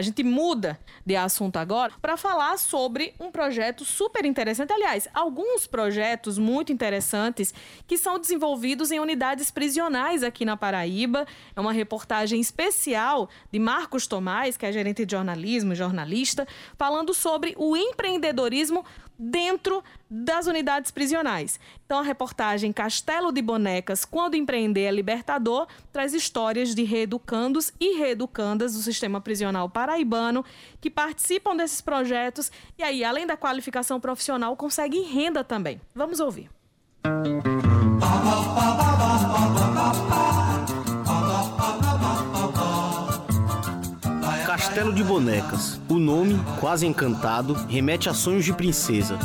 A gente muda de assunto agora para falar sobre um projeto super interessante. Aliás, alguns projetos muito interessantes que são desenvolvidos em unidades prisionais aqui na Paraíba. É uma reportagem especial de Marcos Tomás, que é gerente de jornalismo, jornalista, falando sobre o empreendedorismo dentro das unidades prisionais. Então, a reportagem Castelo de Bonecas, Quando Empreender é Libertador, traz histórias de reeducandos e reeducandas do sistema prisional paraibano que participam desses projetos e aí, além da qualificação profissional, conseguem renda também. Vamos ouvir. Castelo de Bonecas. O nome, quase encantado, remete a sonhos de princesa.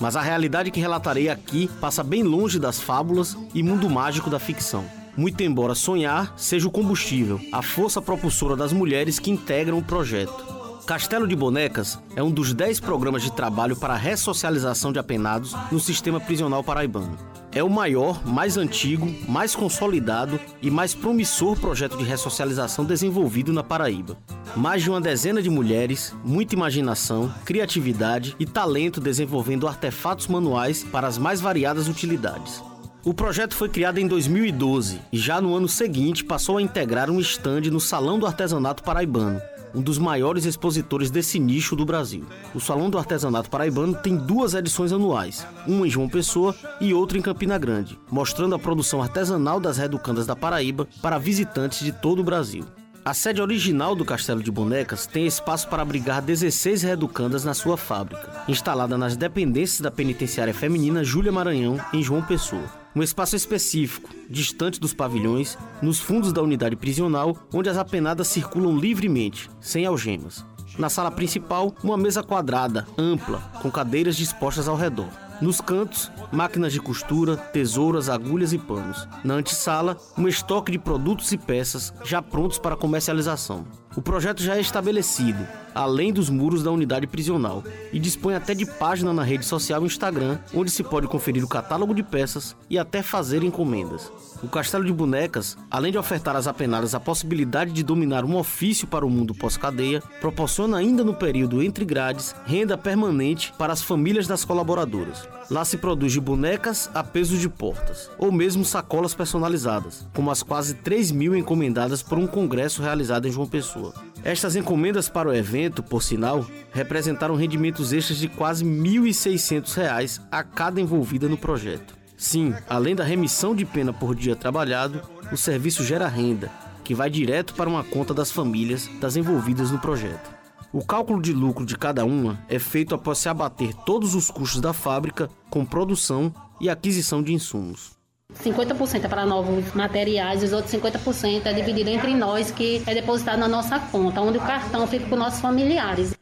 Mas a realidade que relatarei aqui passa bem longe das fábulas e mundo mágico da ficção. Muito embora sonhar seja o combustível, a força propulsora das mulheres que integram o projeto. Castelo de Bonecas é um dos 10 programas de trabalho para a ressocialização de apenados no sistema prisional paraibano. É o maior, mais antigo, mais consolidado e mais promissor projeto de ressocialização desenvolvido na Paraíba. Mais de uma dezena de mulheres, muita imaginação, criatividade e talento desenvolvendo artefatos manuais para as mais variadas utilidades. O projeto foi criado em 2012 e já no ano seguinte passou a integrar um estande no Salão do Artesanato Paraibano, um dos maiores expositores desse nicho do Brasil. O Salão do Artesanato Paraibano tem duas edições anuais, uma em João Pessoa e outra em Campina Grande, mostrando a produção artesanal das reducandas da Paraíba para visitantes de todo o Brasil. A sede original do Castelo de Bonecas tem espaço para abrigar 16 reeducandas na sua fábrica, instalada nas dependências da penitenciária feminina Júlia Maranhão, em João Pessoa um espaço específico, distante dos pavilhões, nos fundos da unidade prisional, onde as apenadas circulam livremente, sem algemas. Na sala principal, uma mesa quadrada, ampla, com cadeiras dispostas ao redor. Nos cantos, máquinas de costura, tesouras, agulhas e panos. Na antessala, um estoque de produtos e peças já prontos para comercialização. O projeto já é estabelecido, além dos muros da unidade prisional, e dispõe até de página na rede social Instagram, onde se pode conferir o catálogo de peças e até fazer encomendas. O Castelo de Bonecas, além de ofertar às apenadas a possibilidade de dominar um ofício para o mundo pós-cadeia, proporciona ainda no período entre grades renda permanente para as famílias das colaboradoras. Lá se produz de bonecas a peso de portas, ou mesmo sacolas personalizadas, como as quase 3 mil encomendadas por um congresso realizado em João Pessoa. Estas encomendas para o evento, por sinal, representaram rendimentos extras de quase R$ 1.600 a cada envolvida no projeto. Sim, além da remissão de pena por dia trabalhado, o serviço gera renda, que vai direto para uma conta das famílias das envolvidas no projeto. O cálculo de lucro de cada uma é feito após se abater todos os custos da fábrica com produção e aquisição de insumos. 50% é para novos materiais os outros 50% é dividido entre nós, que é depositado na nossa conta, onde o cartão fica com nossos familiares.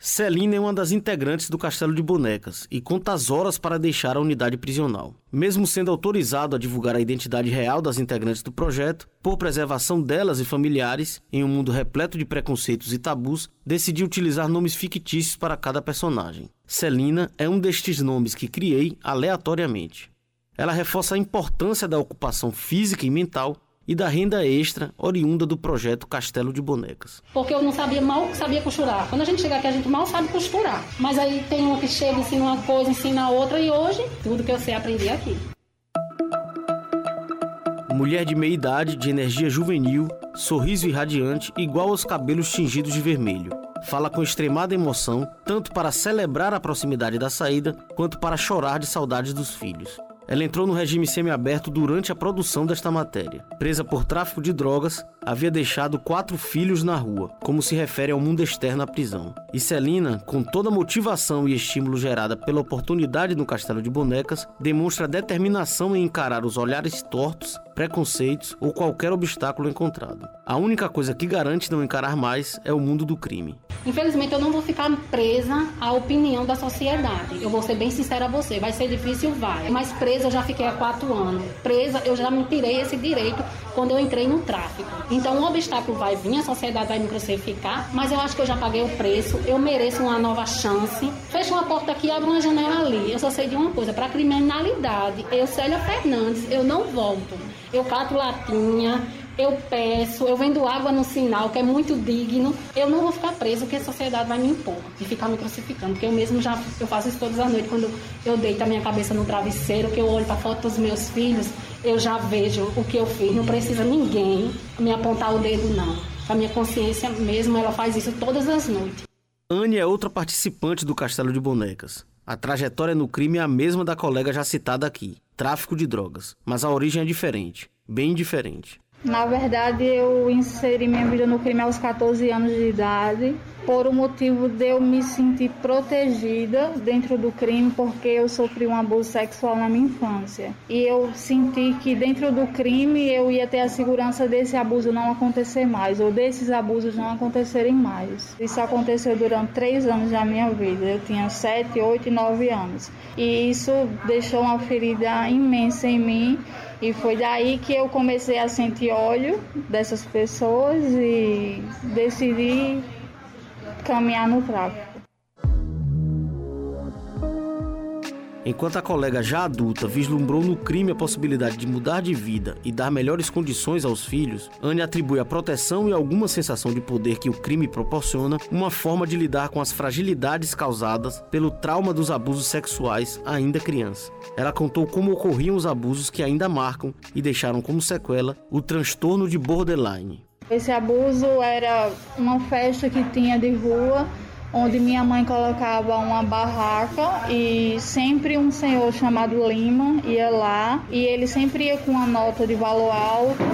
Celina é uma das integrantes do Castelo de Bonecas e conta as horas para deixar a unidade prisional. Mesmo sendo autorizado a divulgar a identidade real das integrantes do projeto, por preservação delas e familiares, em um mundo repleto de preconceitos e tabus, decidi utilizar nomes fictícios para cada personagem. Celina é um destes nomes que criei aleatoriamente. Ela reforça a importância da ocupação física e mental e da renda extra oriunda do projeto Castelo de Bonecas. Porque eu não sabia, mal sabia costurar. Quando a gente chega aqui, a gente mal sabe costurar. Mas aí tem um que chega, ensina uma coisa, ensina outra, e hoje, tudo que eu sei aprendi aqui. Mulher de meia idade, de energia juvenil, sorriso irradiante, igual aos cabelos tingidos de vermelho. Fala com extremada emoção, tanto para celebrar a proximidade da saída, quanto para chorar de saudades dos filhos. Ela entrou no regime semiaberto durante a produção desta matéria. Presa por tráfico de drogas, havia deixado quatro filhos na rua, como se refere ao mundo externo à prisão. E Celina, com toda a motivação e estímulo gerada pela oportunidade no Castelo de Bonecas, demonstra determinação em encarar os olhares tortos, preconceitos ou qualquer obstáculo encontrado. A única coisa que garante não encarar mais é o mundo do crime. Infelizmente, eu não vou ficar presa à opinião da sociedade. Eu vou ser bem sincera a você. Vai ser difícil, vai. Mas presa eu já fiquei há quatro anos. Presa, eu já me tirei esse direito quando eu entrei no tráfico. Então, um obstáculo vai vir, a sociedade vai me crucificar, mas eu acho que eu já paguei o preço. Eu mereço uma nova chance. Fecha uma porta aqui, abre uma janela ali. Eu só sei de uma coisa: para criminalidade, eu, Célia Fernandes, eu não volto. Eu cato latinha, eu peço, eu vendo água no sinal, que é muito digno. Eu não vou ficar preso, porque a sociedade vai me impor e ficar me crucificando. Porque eu mesmo já eu faço isso todas as noites, quando eu deito a minha cabeça no travesseiro, que eu olho para foto dos meus filhos, eu já vejo o que eu fiz. Não precisa ninguém me apontar o dedo, não. A minha consciência mesmo, ela faz isso todas as noites. Anne é outra participante do Castelo de Bonecas. A trajetória no crime é a mesma da colega já citada aqui, tráfico de drogas, mas a origem é diferente, bem diferente. Na verdade, eu inseri minha vida no crime aos 14 anos de idade, por o motivo de eu me sentir protegida dentro do crime, porque eu sofri um abuso sexual na minha infância. E eu senti que dentro do crime eu ia ter a segurança desse abuso não acontecer mais, ou desses abusos não acontecerem mais. Isso aconteceu durante três anos da minha vida. Eu tinha sete, oito e nove anos. E isso deixou uma ferida imensa em mim e foi daí que eu comecei a sentir ódio dessas pessoas e decidi caminhar no tráfico. Enquanto a colega já adulta vislumbrou no crime a possibilidade de mudar de vida e dar melhores condições aos filhos, Anne atribui a proteção e alguma sensação de poder que o crime proporciona uma forma de lidar com as fragilidades causadas pelo trauma dos abusos sexuais ainda criança. Ela contou como ocorriam os abusos que ainda marcam e deixaram como sequela o transtorno de borderline. Esse abuso era uma festa que tinha de rua onde minha mãe colocava uma barraca e sempre um senhor chamado Lima ia lá e ele sempre ia com uma nota de valor alto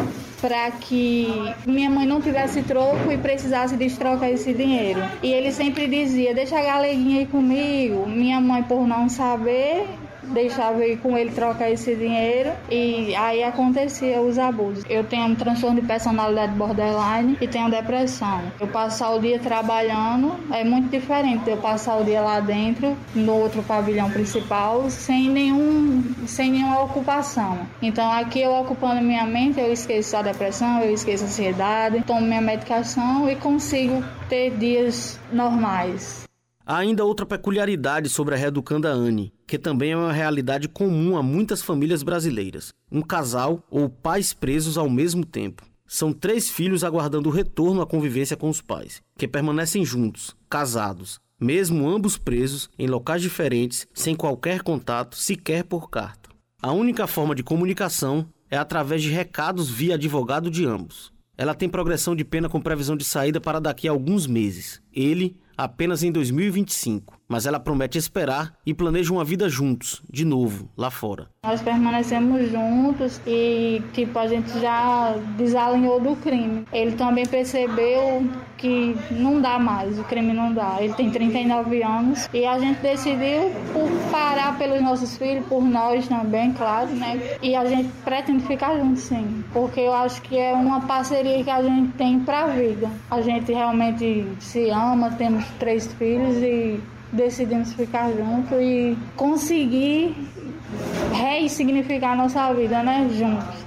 para que minha mãe não tivesse troco e precisasse destrocar esse dinheiro. E ele sempre dizia: Deixa a galeguinha aí comigo. Minha mãe, por não saber, deixava ir com ele trocar esse dinheiro e aí acontecia os abusos. Eu tenho um transtorno de personalidade borderline e tenho depressão. Eu passar o dia trabalhando é muito diferente de eu passar o dia lá dentro, no outro pavilhão principal, sem nenhum sem nenhuma ocupação. Então aqui eu ocupando minha mente, eu esqueço a depressão, eu esqueço a ansiedade, tomo minha medicação e consigo ter dias normais. Há ainda outra peculiaridade sobre a reeducanda Anne, que também é uma realidade comum a muitas famílias brasileiras: um casal ou pais presos ao mesmo tempo. São três filhos aguardando o retorno à convivência com os pais, que permanecem juntos, casados, mesmo ambos presos em locais diferentes, sem qualquer contato, sequer por carta. A única forma de comunicação é através de recados via advogado de ambos. Ela tem progressão de pena com previsão de saída para daqui a alguns meses. Ele apenas em 2025, mas ela promete esperar e planeja uma vida juntos, de novo, lá fora. Nós permanecemos juntos e, tipo, a gente já desalinhou do crime. Ele também percebeu que não dá mais, o crime não dá. Ele tem 39 anos e a gente decidiu por parar pelos nossos filhos, por nós também, claro, né? E a gente pretende ficar juntos, sim, porque eu acho que é uma parceria que a gente tem pra vida. A gente realmente se ama, temos três filhos e decidimos ficar juntos e conseguir ressignificar a nossa vida, né, juntos.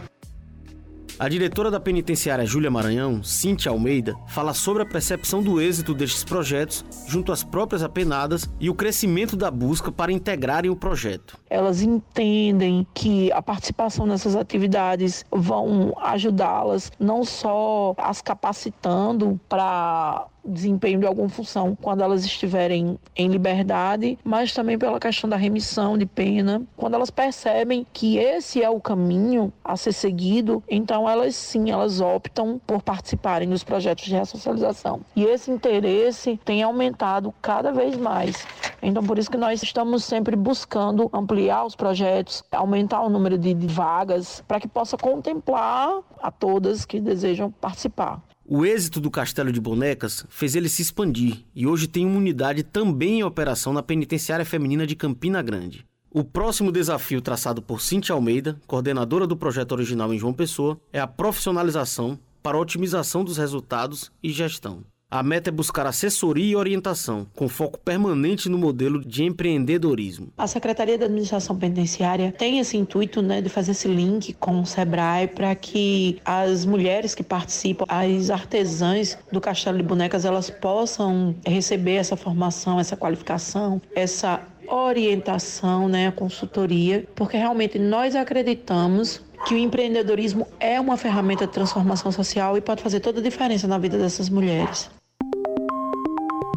A diretora da penitenciária Júlia Maranhão, Cintia Almeida, fala sobre a percepção do êxito destes projetos junto às próprias apenadas e o crescimento da busca para integrarem o projeto. Elas entendem que a participação nessas atividades vão ajudá-las não só as capacitando para desempenho de alguma função quando elas estiverem em liberdade, mas também pela questão da remissão de pena. Quando elas percebem que esse é o caminho a ser seguido, então elas sim, elas optam por participarem dos projetos de ressocialização. E esse interesse tem aumentado cada vez mais. Então, por isso que nós estamos sempre buscando ampliar os projetos, aumentar o número de vagas, para que possa contemplar a todas que desejam participar. O êxito do Castelo de Bonecas fez ele se expandir e hoje tem uma unidade também em operação na Penitenciária Feminina de Campina Grande. O próximo desafio traçado por Cintia Almeida, coordenadora do projeto original em João Pessoa, é a profissionalização para a otimização dos resultados e gestão. A meta é buscar assessoria e orientação, com foco permanente no modelo de empreendedorismo. A Secretaria da Administração Penitenciária tem esse intuito né, de fazer esse link com o SEBRAE para que as mulheres que participam, as artesãs do Castelo de Bonecas, elas possam receber essa formação, essa qualificação, essa orientação, né, consultoria, porque realmente nós acreditamos que o empreendedorismo é uma ferramenta de transformação social e pode fazer toda a diferença na vida dessas mulheres.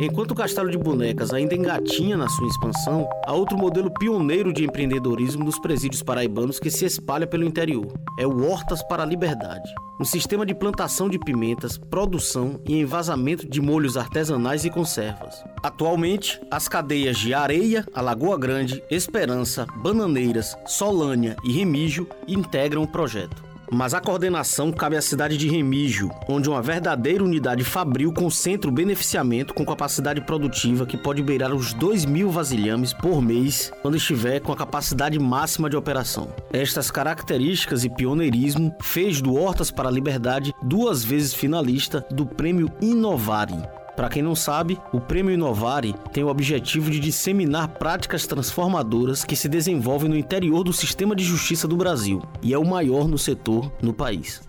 Enquanto o Castelo de Bonecas ainda engatinha na sua expansão, há outro modelo pioneiro de empreendedorismo nos presídios paraibanos que se espalha pelo interior. É o Hortas para a Liberdade, um sistema de plantação de pimentas, produção e envasamento de molhos artesanais e conservas. Atualmente, as cadeias de Areia, Alagoa Grande, Esperança, Bananeiras, Solânia e Remígio integram o projeto. Mas a coordenação cabe à cidade de Remígio, onde uma verdadeira unidade fabril concentra o beneficiamento com capacidade produtiva que pode beirar os 2 mil vasilhames por mês quando estiver com a capacidade máxima de operação. Estas características e pioneirismo fez do Hortas para a Liberdade duas vezes finalista do Prêmio Inovare, para quem não sabe, o Prêmio Inovare tem o objetivo de disseminar práticas transformadoras que se desenvolvem no interior do sistema de justiça do Brasil e é o maior no setor no país.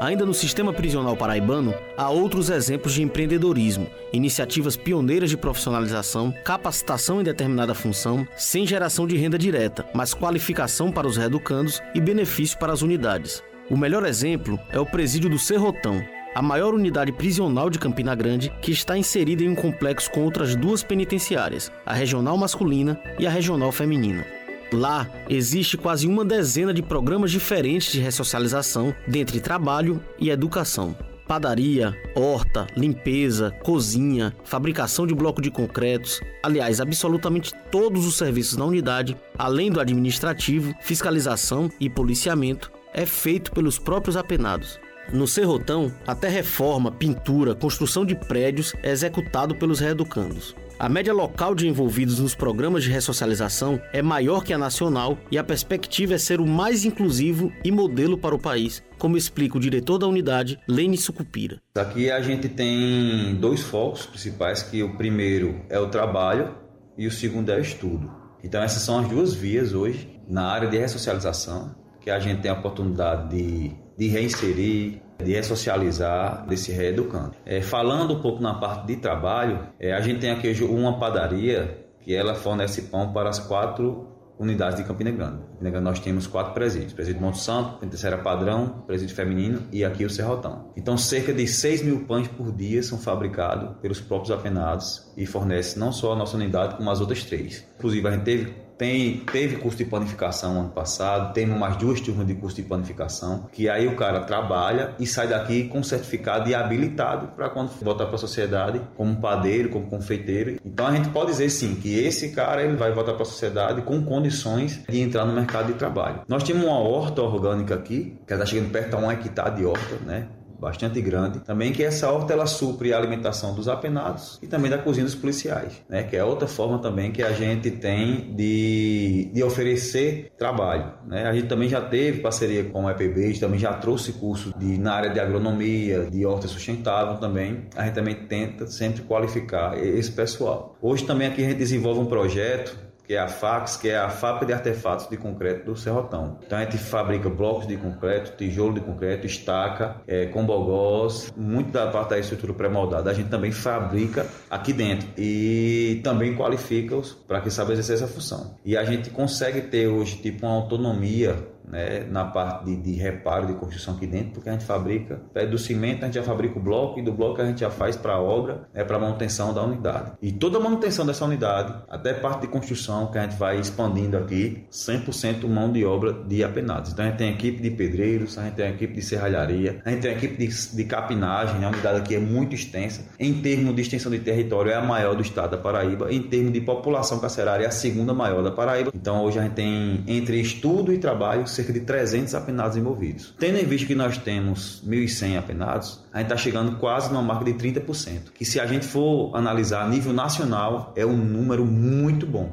Ainda no sistema prisional paraibano, há outros exemplos de empreendedorismo, iniciativas pioneiras de profissionalização, capacitação em determinada função, sem geração de renda direta, mas qualificação para os reeducandos e benefício para as unidades. O melhor exemplo é o presídio do Serrotão, a maior unidade prisional de Campina Grande, que está inserida em um complexo com outras duas penitenciárias, a regional masculina e a regional feminina. Lá existe quase uma dezena de programas diferentes de ressocialização, dentre trabalho e educação. Padaria, horta, limpeza, cozinha, fabricação de bloco de concretos, aliás, absolutamente todos os serviços na unidade, além do administrativo, fiscalização e policiamento, é feito pelos próprios apenados. No Serrotão, até reforma, pintura, construção de prédios é executado pelos reeducandos. A média local de envolvidos nos programas de ressocialização é maior que a nacional e a perspectiva é ser o mais inclusivo e modelo para o país, como explica o diretor da unidade, Lene Sucupira. Aqui a gente tem dois focos principais, que o primeiro é o trabalho e o segundo é o estudo. Então essas são as duas vias hoje na área de ressocialização, que a gente tem a oportunidade de de reinserir, de ressocializar, de se reeducando. É, falando um pouco na parte de trabalho, é, a gente tem aqui uma padaria que ela fornece pão para as quatro unidades de Campina Grande. Campina Grande nós temos quatro presídios: presídio Monte Santo, Penitenciária Padrão, presídio feminino e aqui o Serrotão. Então, cerca de 6 mil pães por dia são fabricados pelos próprios apenados e fornece não só a nossa unidade, como as outras três. Inclusive, a gente teve tem, teve curso de panificação ano passado, temos mais duas turmas de curso de panificação, que aí o cara trabalha e sai daqui com certificado e habilitado para quando voltar para a sociedade como padeiro, como confeiteiro. Então a gente pode dizer sim que esse cara ele vai voltar para a sociedade com condições de entrar no mercado de trabalho. Nós temos uma horta orgânica aqui, que está chegando perto a um hectare de horta, né? Bastante grande. Também que essa horta ela supre a alimentação dos apenados e também da cozinha dos policiais, né? Que é outra forma também que a gente tem de, de oferecer trabalho, né? A gente também já teve parceria com o EPB, também já trouxe curso de, na área de agronomia, de horta sustentável também. A gente também tenta sempre qualificar esse pessoal. Hoje também aqui a gente desenvolve um projeto que é a FAX, que é a Fábrica de Artefatos de Concreto do Serrotão. Então a gente fabrica blocos de concreto, tijolo de concreto, estaca, é, combogós, muito da parte da estrutura pré-moldada a gente também fabrica aqui dentro e também qualifica-os para que saibam exercer essa função. E a gente consegue ter hoje tipo uma autonomia né, na parte de, de, reparo de construção aqui dentro, porque a gente fabrica, do cimento a gente já fabrica o bloco e do bloco a gente já faz para a obra, né, para manutenção da unidade. E toda a manutenção dessa unidade, até parte de construção que a gente vai expandindo aqui, 100% mão de obra de apenados. Então a gente tem equipe de pedreiros, a gente tem equipe de serralharia, a gente tem equipe de, de capinagem, né, a unidade aqui é muito extensa. Em termos de extensão de território, é a maior do estado da Paraíba. Em termos de população carcerária, é a segunda maior da Paraíba. Então hoje a gente tem entre estudo e trabalho cerca de 300 apenados envolvidos. Tendo em vista que nós temos 1.100 apenados, a gente está chegando quase numa marca de 30%, que se a gente for analisar a nível nacional, é um número muito bom.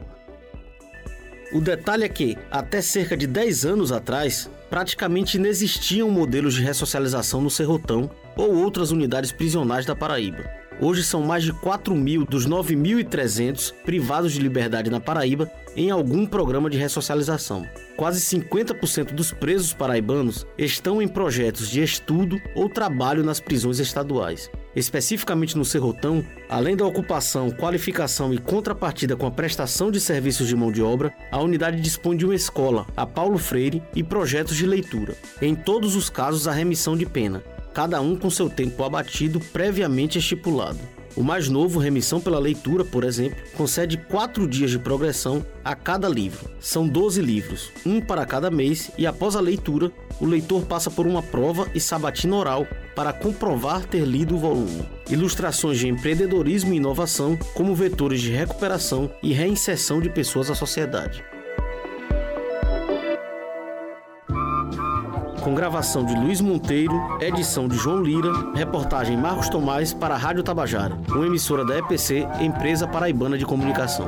O detalhe é que, até cerca de 10 anos atrás, praticamente inexistiam modelos de ressocialização no Serrotão ou outras unidades prisionais da Paraíba. Hoje são mais de 4 mil dos 9.300 privados de liberdade na Paraíba em algum programa de ressocialização. Quase 50% dos presos paraibanos estão em projetos de estudo ou trabalho nas prisões estaduais. Especificamente no Serrotão, além da ocupação, qualificação e contrapartida com a prestação de serviços de mão de obra, a unidade dispõe de uma escola, a Paulo Freire, e projetos de leitura. Em todos os casos, a remissão de pena, cada um com seu tempo abatido previamente estipulado. O mais novo, Remissão pela Leitura, por exemplo, concede quatro dias de progressão a cada livro. São 12 livros, um para cada mês, e após a leitura, o leitor passa por uma prova e sabatina oral para comprovar ter lido o volume. Ilustrações de empreendedorismo e inovação como vetores de recuperação e reinserção de pessoas à sociedade. Com gravação de Luiz Monteiro, edição de João Lira, reportagem Marcos Tomás para a Rádio Tabajara, uma emissora da EPC, Empresa Paraibana de Comunicação.